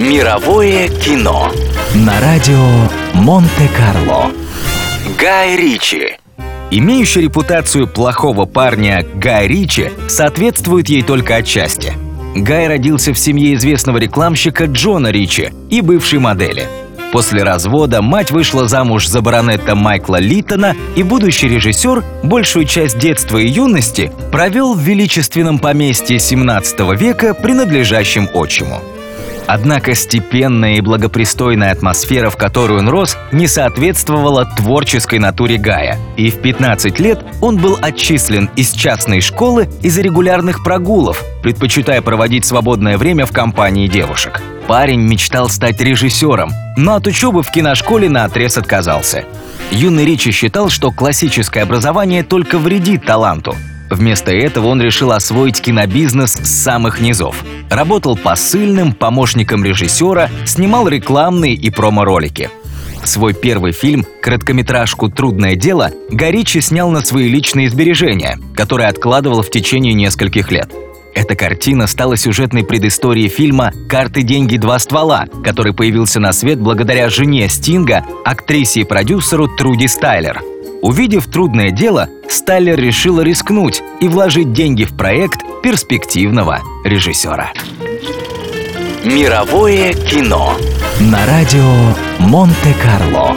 Мировое кино на радио Монте-Карло. Гай Ричи. Имеющий репутацию плохого парня Гай Ричи соответствует ей только отчасти. Гай родился в семье известного рекламщика Джона Ричи и бывшей модели. После развода мать вышла замуж за баронета Майкла Литтона, и будущий режиссер большую часть детства и юности провел в величественном поместье 17 века, принадлежащем отчиму. Однако степенная и благопристойная атмосфера, в которую он рос, не соответствовала творческой натуре Гая. И в 15 лет он был отчислен из частной школы из-за регулярных прогулов, предпочитая проводить свободное время в компании девушек. Парень мечтал стать режиссером, но от учебы в киношколе на отрез отказался. Юный Ричи считал, что классическое образование только вредит таланту, Вместо этого он решил освоить кинобизнес с самых низов. Работал посыльным, помощником режиссера, снимал рекламные и промо-ролики. Свой первый фильм, короткометражку «Трудное дело», Горичи снял на свои личные сбережения, которые откладывал в течение нескольких лет. Эта картина стала сюжетной предысторией фильма «Карты, деньги, два ствола», который появился на свет благодаря жене Стинга, актрисе и продюсеру Труди Стайлер – Увидев трудное дело, Сталлер решила рискнуть и вложить деньги в проект перспективного режиссера. Мировое кино на радио Монте-Карло.